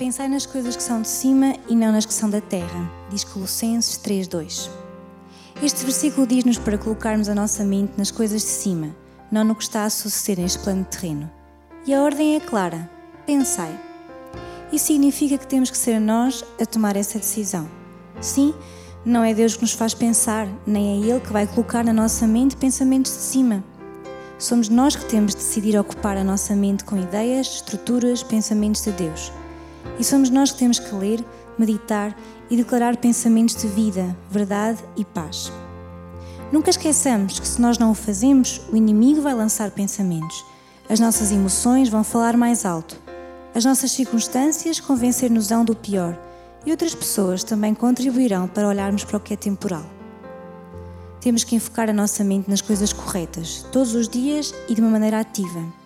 Pensai nas coisas que são de cima e não nas que são da terra, diz Colossenses 3:2. Este versículo diz-nos para colocarmos a nossa mente nas coisas de cima, não no que está a suceder neste plano terreno. E a ordem é clara: pensai. Isso significa que temos que ser nós a tomar essa decisão. Sim, não é Deus que nos faz pensar, nem é Ele que vai colocar na nossa mente pensamentos de cima. Somos nós que temos de decidir ocupar a nossa mente com ideias, estruturas, pensamentos de Deus. E somos nós que temos que ler, meditar e declarar pensamentos de vida, verdade e paz. Nunca esqueçamos que se nós não o fazemos, o inimigo vai lançar pensamentos. As nossas emoções vão falar mais alto. As nossas circunstâncias convencer-nos-ão do pior. E outras pessoas também contribuirão para olharmos para o que é temporal. Temos que enfocar a nossa mente nas coisas corretas, todos os dias e de uma maneira ativa.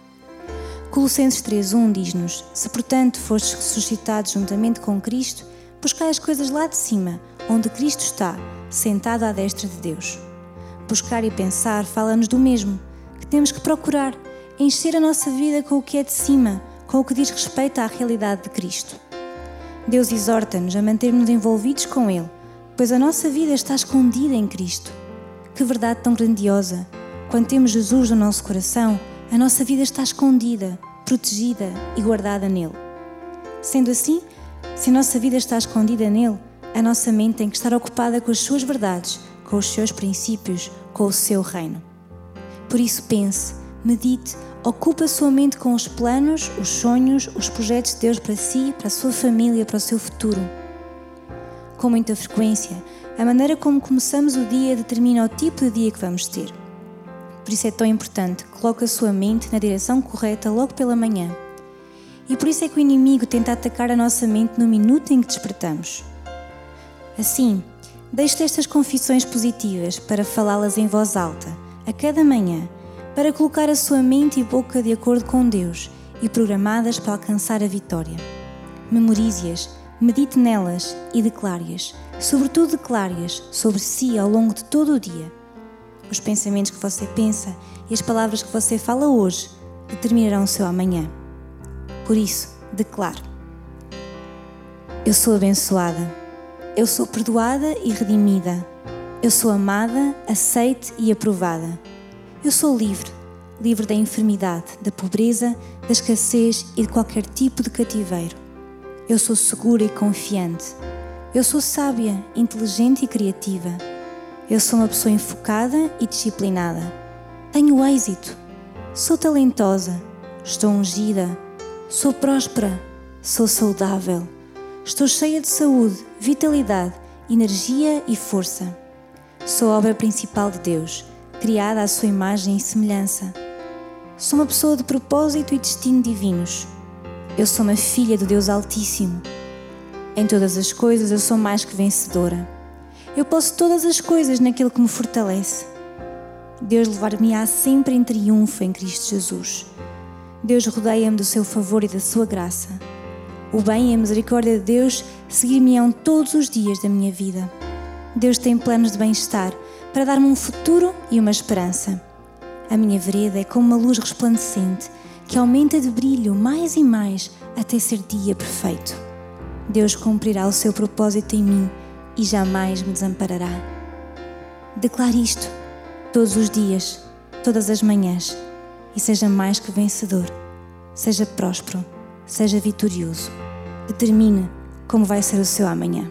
Colossenses 3.1 diz-nos: Se portanto fostes ressuscitados juntamente com Cristo, buscai as coisas lá de cima, onde Cristo está, sentado à destra de Deus. Buscar e pensar fala-nos do mesmo, que temos que procurar, encher a nossa vida com o que é de cima, com o que diz respeito à realidade de Cristo. Deus exorta-nos a manter-nos envolvidos com Ele, pois a nossa vida está escondida em Cristo. Que verdade tão grandiosa! Quando temos Jesus no nosso coração, a nossa vida está escondida, protegida e guardada nele. Sendo assim, se a nossa vida está escondida nele, a nossa mente tem que estar ocupada com as suas verdades, com os seus princípios, com o seu reino. Por isso pense, medite, ocupe a sua mente com os planos, os sonhos, os projetos de Deus para si, para a sua família, para o seu futuro. Com muita frequência, a maneira como começamos o dia determina o tipo de dia que vamos ter. Por isso é tão importante que coloque a sua mente na direção correta logo pela manhã. E por isso é que o inimigo tenta atacar a nossa mente no minuto em que despertamos. Assim, deixe estas confissões positivas para falá-las em voz alta, a cada manhã, para colocar a sua mente e boca de acordo com Deus e programadas para alcançar a vitória. Memorize-as Medite nelas e declare-as, sobretudo declare-as sobre si ao longo de todo o dia. Os pensamentos que você pensa e as palavras que você fala hoje determinarão o seu amanhã. Por isso, declare: Eu sou abençoada. Eu sou perdoada e redimida. Eu sou amada, aceite e aprovada. Eu sou livre, livre da enfermidade, da pobreza, da escassez e de qualquer tipo de cativeiro. Eu sou segura e confiante. Eu sou sábia, inteligente e criativa. Eu sou uma pessoa enfocada e disciplinada. Tenho êxito. Sou talentosa. Estou ungida. Sou próspera. Sou saudável. Estou cheia de saúde, vitalidade, energia e força. Sou obra principal de Deus, criada à sua imagem e semelhança. Sou uma pessoa de propósito e destino divinos. Eu sou uma filha do Deus Altíssimo. Em todas as coisas eu sou mais que vencedora. Eu posso todas as coisas naquele que me fortalece. Deus levar-me-á sempre em triunfo em Cristo Jesus. Deus rodeia-me do seu favor e da sua graça. O bem e a misericórdia de Deus seguir-me-ão todos os dias da minha vida. Deus tem planos de bem-estar para dar-me um futuro e uma esperança. A minha vereda é como uma luz resplandecente que aumenta de brilho mais e mais até ser dia perfeito. Deus cumprirá o seu propósito em mim e jamais me desamparará. Declare isto todos os dias, todas as manhãs, e seja mais que vencedor, seja próspero, seja vitorioso. Determine como vai ser o seu amanhã.